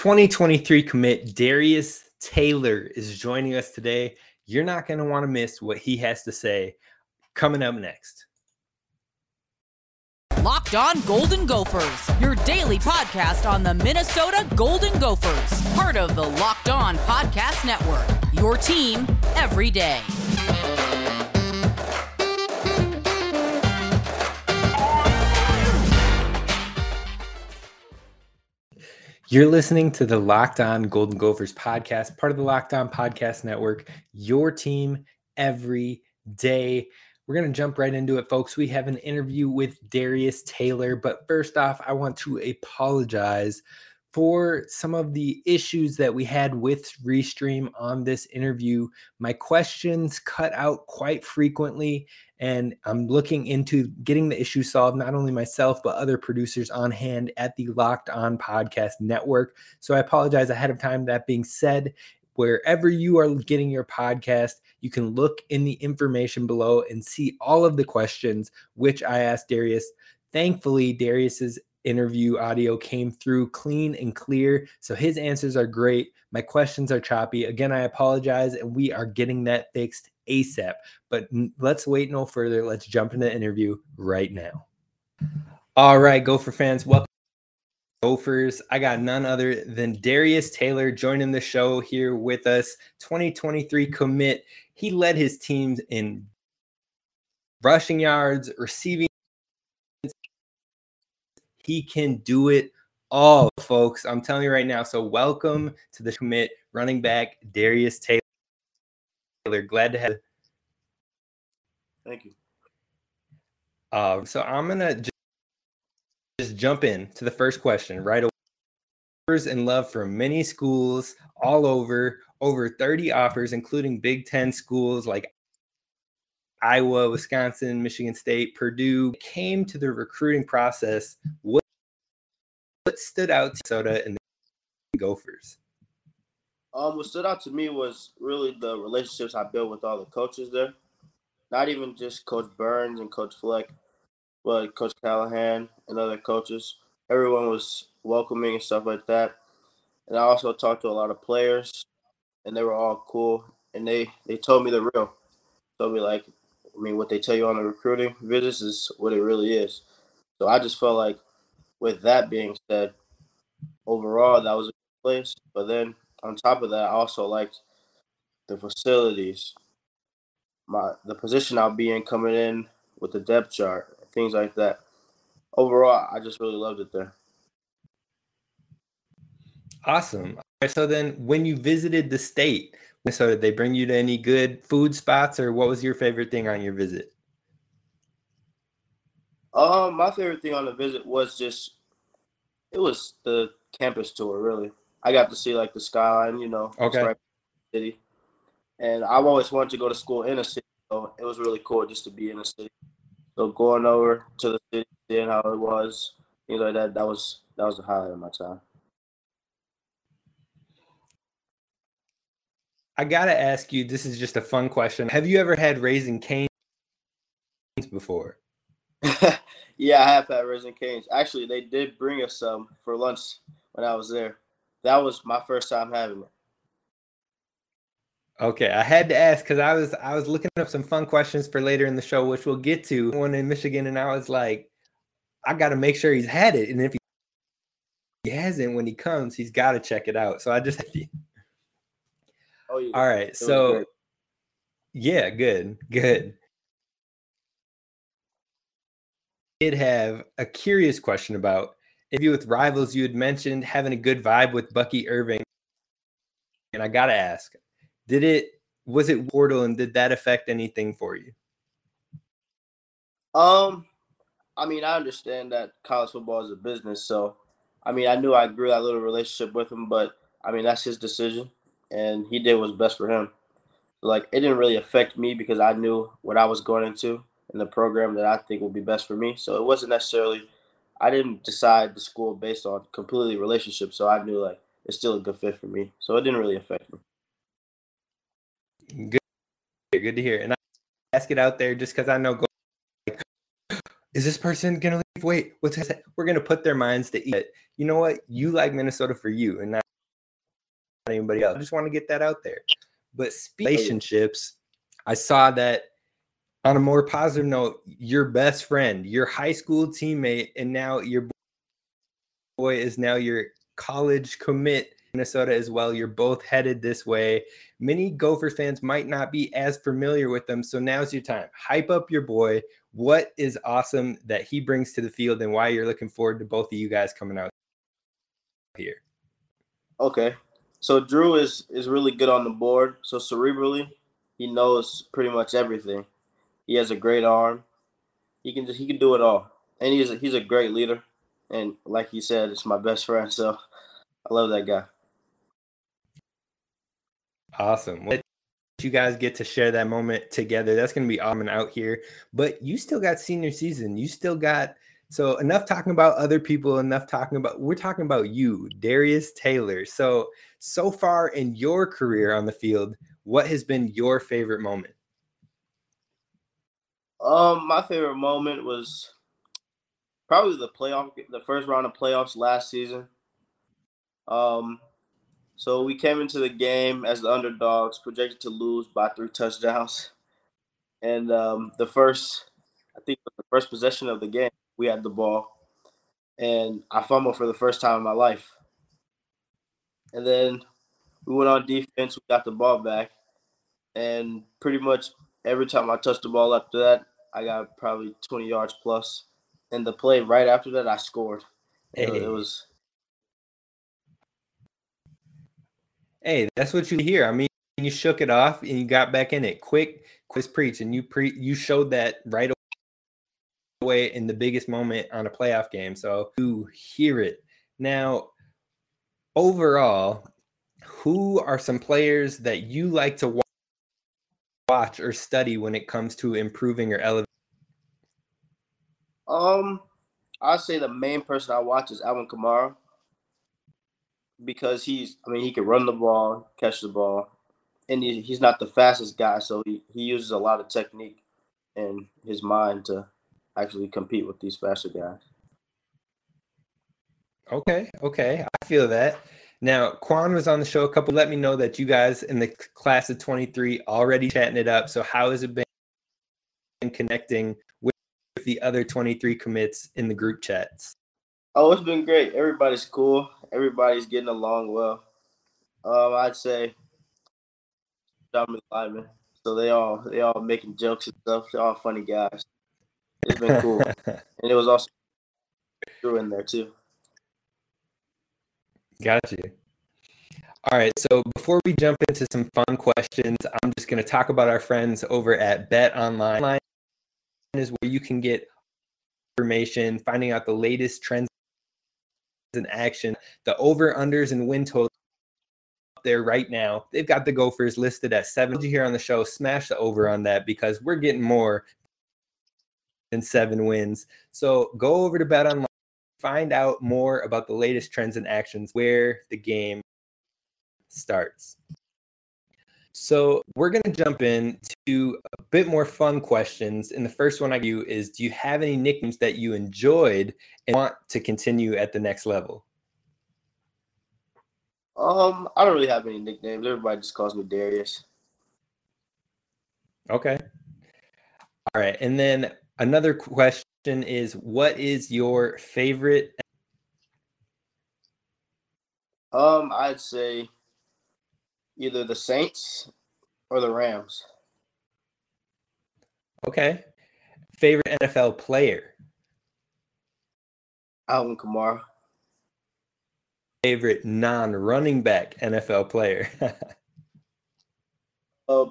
2023 commit Darius Taylor is joining us today. You're not going to want to miss what he has to say coming up next. Locked On Golden Gophers, your daily podcast on the Minnesota Golden Gophers, part of the Locked On Podcast Network. Your team every day. You're listening to the Locked On Golden Gophers podcast, part of the Locked On Podcast Network, your team every day. We're going to jump right into it, folks. We have an interview with Darius Taylor. But first off, I want to apologize for some of the issues that we had with Restream on this interview. My questions cut out quite frequently, and I'm looking into getting the issue solved, not only myself, but other producers on hand at the Locked On Podcast Network. So I apologize ahead of time. That being said, wherever you are getting your podcast, you can look in the information below and see all of the questions which I asked Darius. Thankfully, Darius's interview audio came through clean and clear. So his answers are great. My questions are choppy. Again, I apologize, and we are getting that fixed ASAP. But let's wait no further. Let's jump into the interview right now. All right, Gopher fans, welcome. Gophers. I got none other than Darius Taylor joining the show here with us. 2023 commit. He led his teams in rushing yards, receiving he can do it all, folks. I'm telling you right now. So, welcome to the commit running back, Darius Taylor. Glad to have. Thank you. Uh, so, I'm going to just, just jump in to the first question right away. And love from many schools all over, over 30 offers, including Big Ten schools like Iowa, Wisconsin, Michigan State, Purdue came to the recruiting process. What, what stood out to Minnesota and the Gophers? Um, what stood out to me was really the relationships I built with all the coaches there. Not even just Coach Burns and Coach Fleck, but Coach Callahan and other coaches. Everyone was welcoming and stuff like that. And I also talked to a lot of players, and they were all cool. And they they told me the real. Told me like I mean, what they tell you on the recruiting visits is what it really is. So I just felt like, with that being said, overall that was a good place. But then on top of that, I also liked the facilities, my the position I'll be in coming in with the depth chart, things like that. Overall, I just really loved it there. Awesome. So then, when you visited the state, so did they bring you to any good food spots, or what was your favorite thing on your visit? Um, my favorite thing on the visit was just it was the campus tour. Really, I got to see like the skyline. You know, okay, right city, and I've always wanted to go to school in a city, so it was really cool just to be in a city. So going over to the city, seeing how it was, you know, that that was that was the highlight of my time. I gotta ask you. This is just a fun question. Have you ever had Raising Cane's before? yeah, I have had Raising Cane's. Actually, they did bring us some for lunch when I was there. That was my first time having it. Okay, I had to ask because I was I was looking up some fun questions for later in the show, which we'll get to. One in Michigan, and I was like, I got to make sure he's had it, and if he hasn't, when he comes, he's got to check it out. So I just Oh, yeah. All right. So, yeah, good, good. Did have a curious question about you with rivals. You had mentioned having a good vibe with Bucky Irving, and I gotta ask, did it? Was it portal, and did that affect anything for you? Um, I mean, I understand that college football is a business, so I mean, I knew I grew that little relationship with him, but I mean, that's his decision and he did what's best for him. Like it didn't really affect me because I knew what I was going into in the program that I think would be best for me. So it wasn't necessarily I didn't decide the school based on completely relationship. So I knew like it's still a good fit for me. So it didn't really affect me. Good, good to hear. And I ask it out there just because I know. Go, like, is this person gonna leave? Wait, what's that? We're gonna put their minds to eat. You know what? You like Minnesota for you, and not anybody else. I just want to get that out there. But relationships, I saw that on a more positive note, your best friend, your high school teammate, and now your boy is now your college commit Minnesota as well. You're both headed this way. Many Gophers fans might not be as familiar with them. So now's your time. Hype up your boy. What is awesome that he brings to the field and why you're looking forward to both of you guys coming out here? Okay. So Drew is is really good on the board. So cerebrally, he knows pretty much everything. He has a great arm. He can just he can do it all. And he's a, he's a great leader. And like he said, it's my best friend. So I love that guy. Awesome. Well, you guys get to share that moment together. That's going to be awesome out here. But you still got senior season. You still got so enough talking about other people, enough talking about we're talking about you, Darius Taylor. So so far in your career on the field, what has been your favorite moment? Um, my favorite moment was probably the playoff, the first round of playoffs last season. Um, so we came into the game as the underdogs, projected to lose by three touchdowns. And um, the first, I think the first possession of the game, we had the ball, and I fumbled for the first time in my life. And then we went on defense, we got the ball back, and pretty much every time I touched the ball after that, I got probably 20 yards plus. And the play right after that, I scored. Hey. It was Hey, that's what you hear. I mean, you shook it off and you got back in it quick, quick preach, and you pre you showed that right away in the biggest moment on a playoff game. So you hear it now. Overall, who are some players that you like to watch or study when it comes to improving or elevating? Um, I say the main person I watch is Alvin Kamara because he's I mean he can run the ball, catch the ball, and he, he's not the fastest guy, so he, he uses a lot of technique and his mind to actually compete with these faster guys. Okay, okay, I feel that. Now, Quan was on the show a couple. Let me know that you guys in the class of 23 already chatting it up. So, how has it been connecting with the other 23 commits in the group chats? Oh, it's been great. Everybody's cool. Everybody's getting along well. Um, I'd say Dominic Lyman. So they all they all making jokes and stuff. They're all funny guys. It's been cool, and it was also Drew in there too. Got you. All right. So before we jump into some fun questions, I'm just going to talk about our friends over at Bet Online. Is where you can get information, finding out the latest trends in action. The over unders and win total up there right now. They've got the Gophers listed at seven. You here on the show, smash the over on that because we're getting more than seven wins. So go over to Bet Online, find out more about the latest trends and actions where the game starts. So we're going to jump into a bit more fun questions. And the first one I do is Do you have any nicknames that you enjoyed and want to continue at the next level? Um, I don't really have any nicknames. Everybody just calls me Darius. Okay. All right. And then another question is what is your favorite um I'd say either the Saints or the Rams. Okay. Favorite NFL player? Alvin Kamara. Favorite non running back NFL player? uh,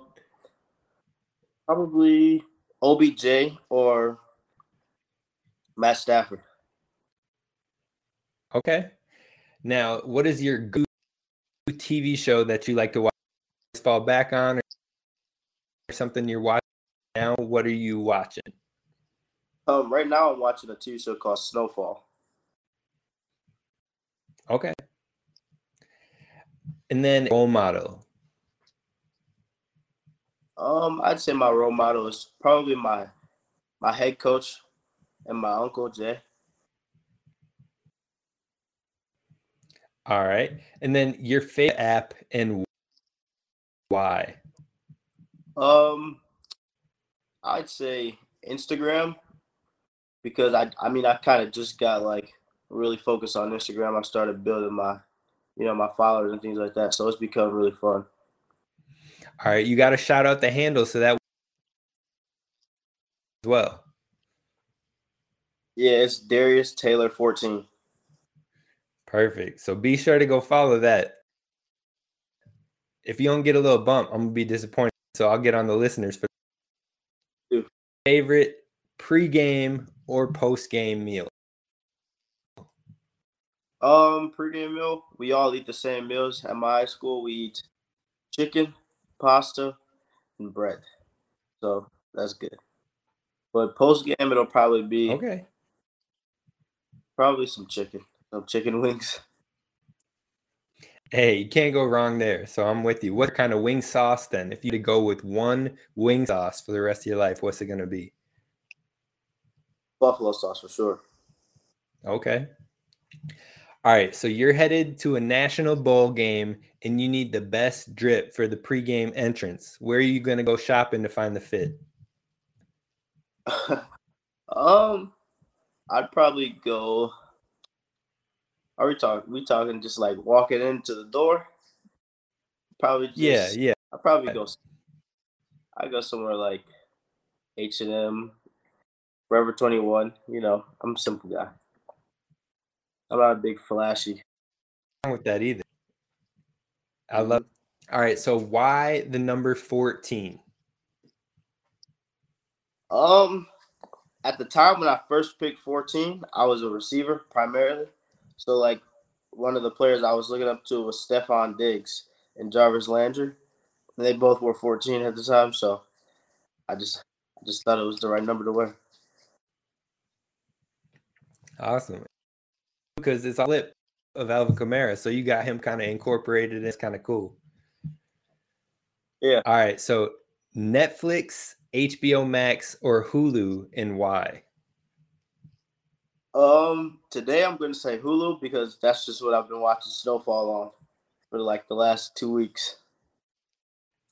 probably OBJ or Matt Stafford. Okay. Now, what is your good TV show that you like to watch, fall back on, or something you're watching now? What are you watching? Um, right now I'm watching a TV show called Snowfall. Okay. And then role model. Um, I'd say my role model is probably my my head coach and my uncle Jay. All right. And then your favorite app and why? Um, I'd say Instagram because I I mean I kind of just got like really focused on Instagram. I started building my you know my followers and things like that, so it's become really fun. All right, you got to shout out the handle so that as well. Yeah, it's Darius Taylor 14. Perfect. So be sure to go follow that. If you don't get a little bump, I'm gonna be disappointed. So I'll get on the listeners for Dude. favorite pregame or postgame meal. Um, pregame meal. We all eat the same meals at my high school. We eat chicken, pasta, and bread. So that's good. But post game, it'll probably be Okay. Probably some chicken, some chicken wings. Hey, you can't go wrong there. So I'm with you. What kind of wing sauce then? If you had to go with one wing sauce for the rest of your life, what's it gonna be? Buffalo sauce for sure. Okay. All right. So you're headed to a national bowl game and you need the best drip for the pregame entrance. Where are you going to go shopping to find the fit? um, I'd probably go. Are we talking? We talking just like walking into the door? Probably. Just, yeah. Yeah. I probably go. I go somewhere like H and M, Forever Twenty One. You know, I'm a simple guy. I'm not a big flashy. With that either. I love. All right. So why the number 14? Um, at the time when I first picked 14, I was a receiver primarily. So like one of the players I was looking up to was Stefon Diggs and Jarvis Landry. And they both were 14 at the time, so I just I just thought it was the right number to wear. Awesome. Because it's a flip of Alvin Kamara. So you got him kind of incorporated. It's kind of cool. Yeah. All right. So Netflix, HBO Max, or Hulu, and why? Um, today I'm going to say Hulu because that's just what I've been watching Snowfall on for like the last two weeks.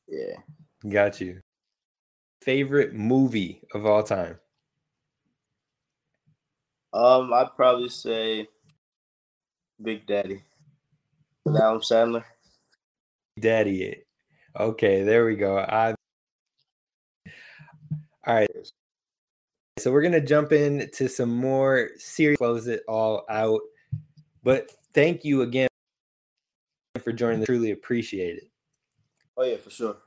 Yeah. Got you. Favorite movie of all time? Um, I'd probably say Big Daddy. Adam Sandler. Daddy. It. Okay, there we go. I all right. So we're gonna jump into some more serious close it all out. But thank you again for joining. Truly appreciate it. Oh yeah, for sure.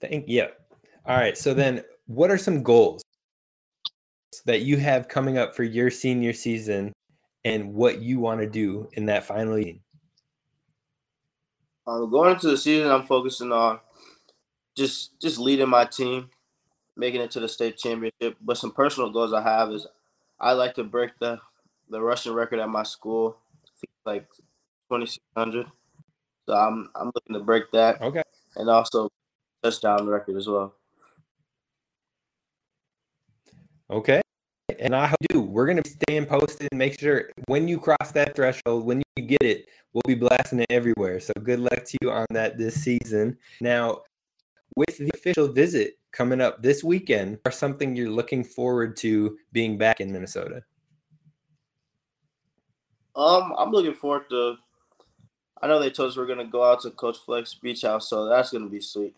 Thank yeah. All right. So then what are some goals that you have coming up for your senior season and what you want to do in that final year? Um, going into the season, I'm focusing on just just leading my team, making it to the state championship. But some personal goals I have is I like to break the the rushing record at my school, like 2600. So I'm I'm looking to break that. Okay. And also touchdown record as well. Okay. And I do. We're gonna be staying posted. And make sure when you cross that threshold, when you get it, we'll be blasting it everywhere. So good luck to you on that this season. Now, with the official visit coming up this weekend, or something you're looking forward to being back in Minnesota? Um, I'm looking forward to. I know they told us we're gonna go out to Coach Fleck's Beach House, so that's gonna be sweet.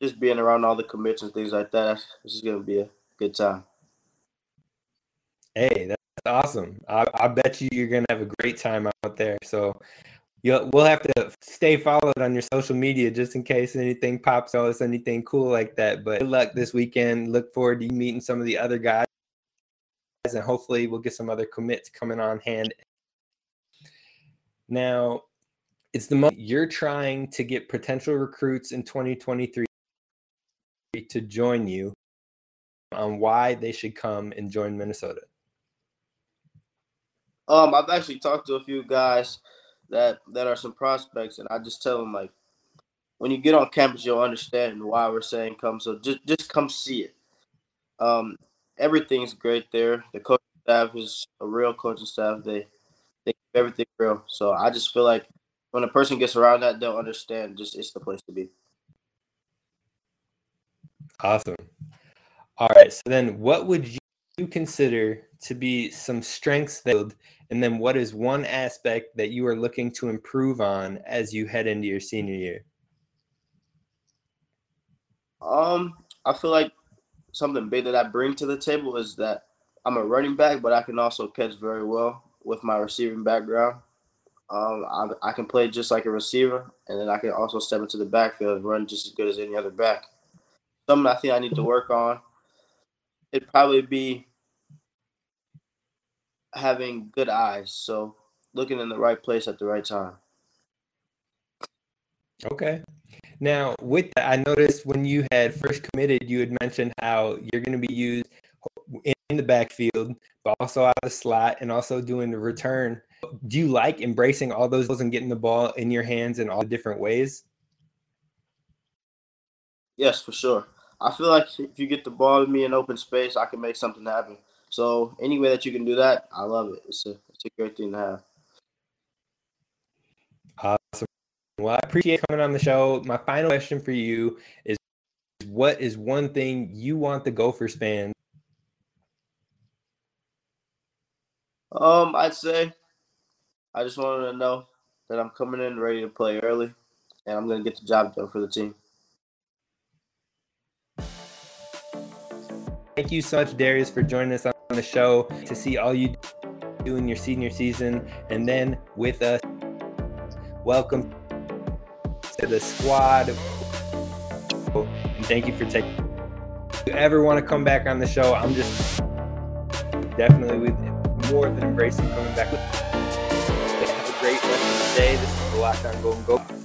Just being around all the commits and things like that, this is gonna be a good time. Hey, that's awesome. I, I bet you you're gonna have a great time out there. So you'll we'll have to stay followed on your social media just in case anything pops out, anything cool like that. But good luck this weekend. Look forward to meeting some of the other guys, and hopefully we'll get some other commits coming on hand. Now, it's the moment you're trying to get potential recruits in 2023 to join you on why they should come and join Minnesota. Um, I've actually talked to a few guys that that are some prospects, and I just tell them like, when you get on campus, you'll understand why we're saying come. So just just come see it. Um, everything's great there. The coaching staff is a real coaching staff. They they keep everything real. So I just feel like when a person gets around that, they'll understand. Just it's the place to be. Awesome. All right. So then, what would you consider to be some strengths that, and then what is one aspect that you are looking to improve on as you head into your senior year? Um, I feel like something big that I bring to the table is that I'm a running back, but I can also catch very well with my receiving background. Um, I, I can play just like a receiver, and then I can also step into the backfield and run just as good as any other back. Something I think I need to work on. It'd probably be having good eyes, so looking in the right place at the right time. Okay. Now, with that, I noticed when you had first committed, you had mentioned how you're going to be used in the backfield, but also out of the slot and also doing the return. Do you like embracing all those and getting the ball in your hands in all the different ways? Yes, for sure. I feel like if you get the ball to me in open space, I can make something happen. So any way that you can do that, I love it. It's a it's a great thing to have. Awesome. Well, I appreciate coming on the show. My final question for you is what is one thing you want the Gophers fans Um, I'd say I just wanted to know that I'm coming in ready to play early, and I'm gonna get the job done for the team. Thank you so much, Darius, for joining us on the show to see all you do in your senior season, and then with us. Welcome to the squad, and thank you for taking. If you ever want to come back on the show, I'm just definitely with more than embracing coming back. Have a great rest of the day. This is the Locked On Golden Gophers.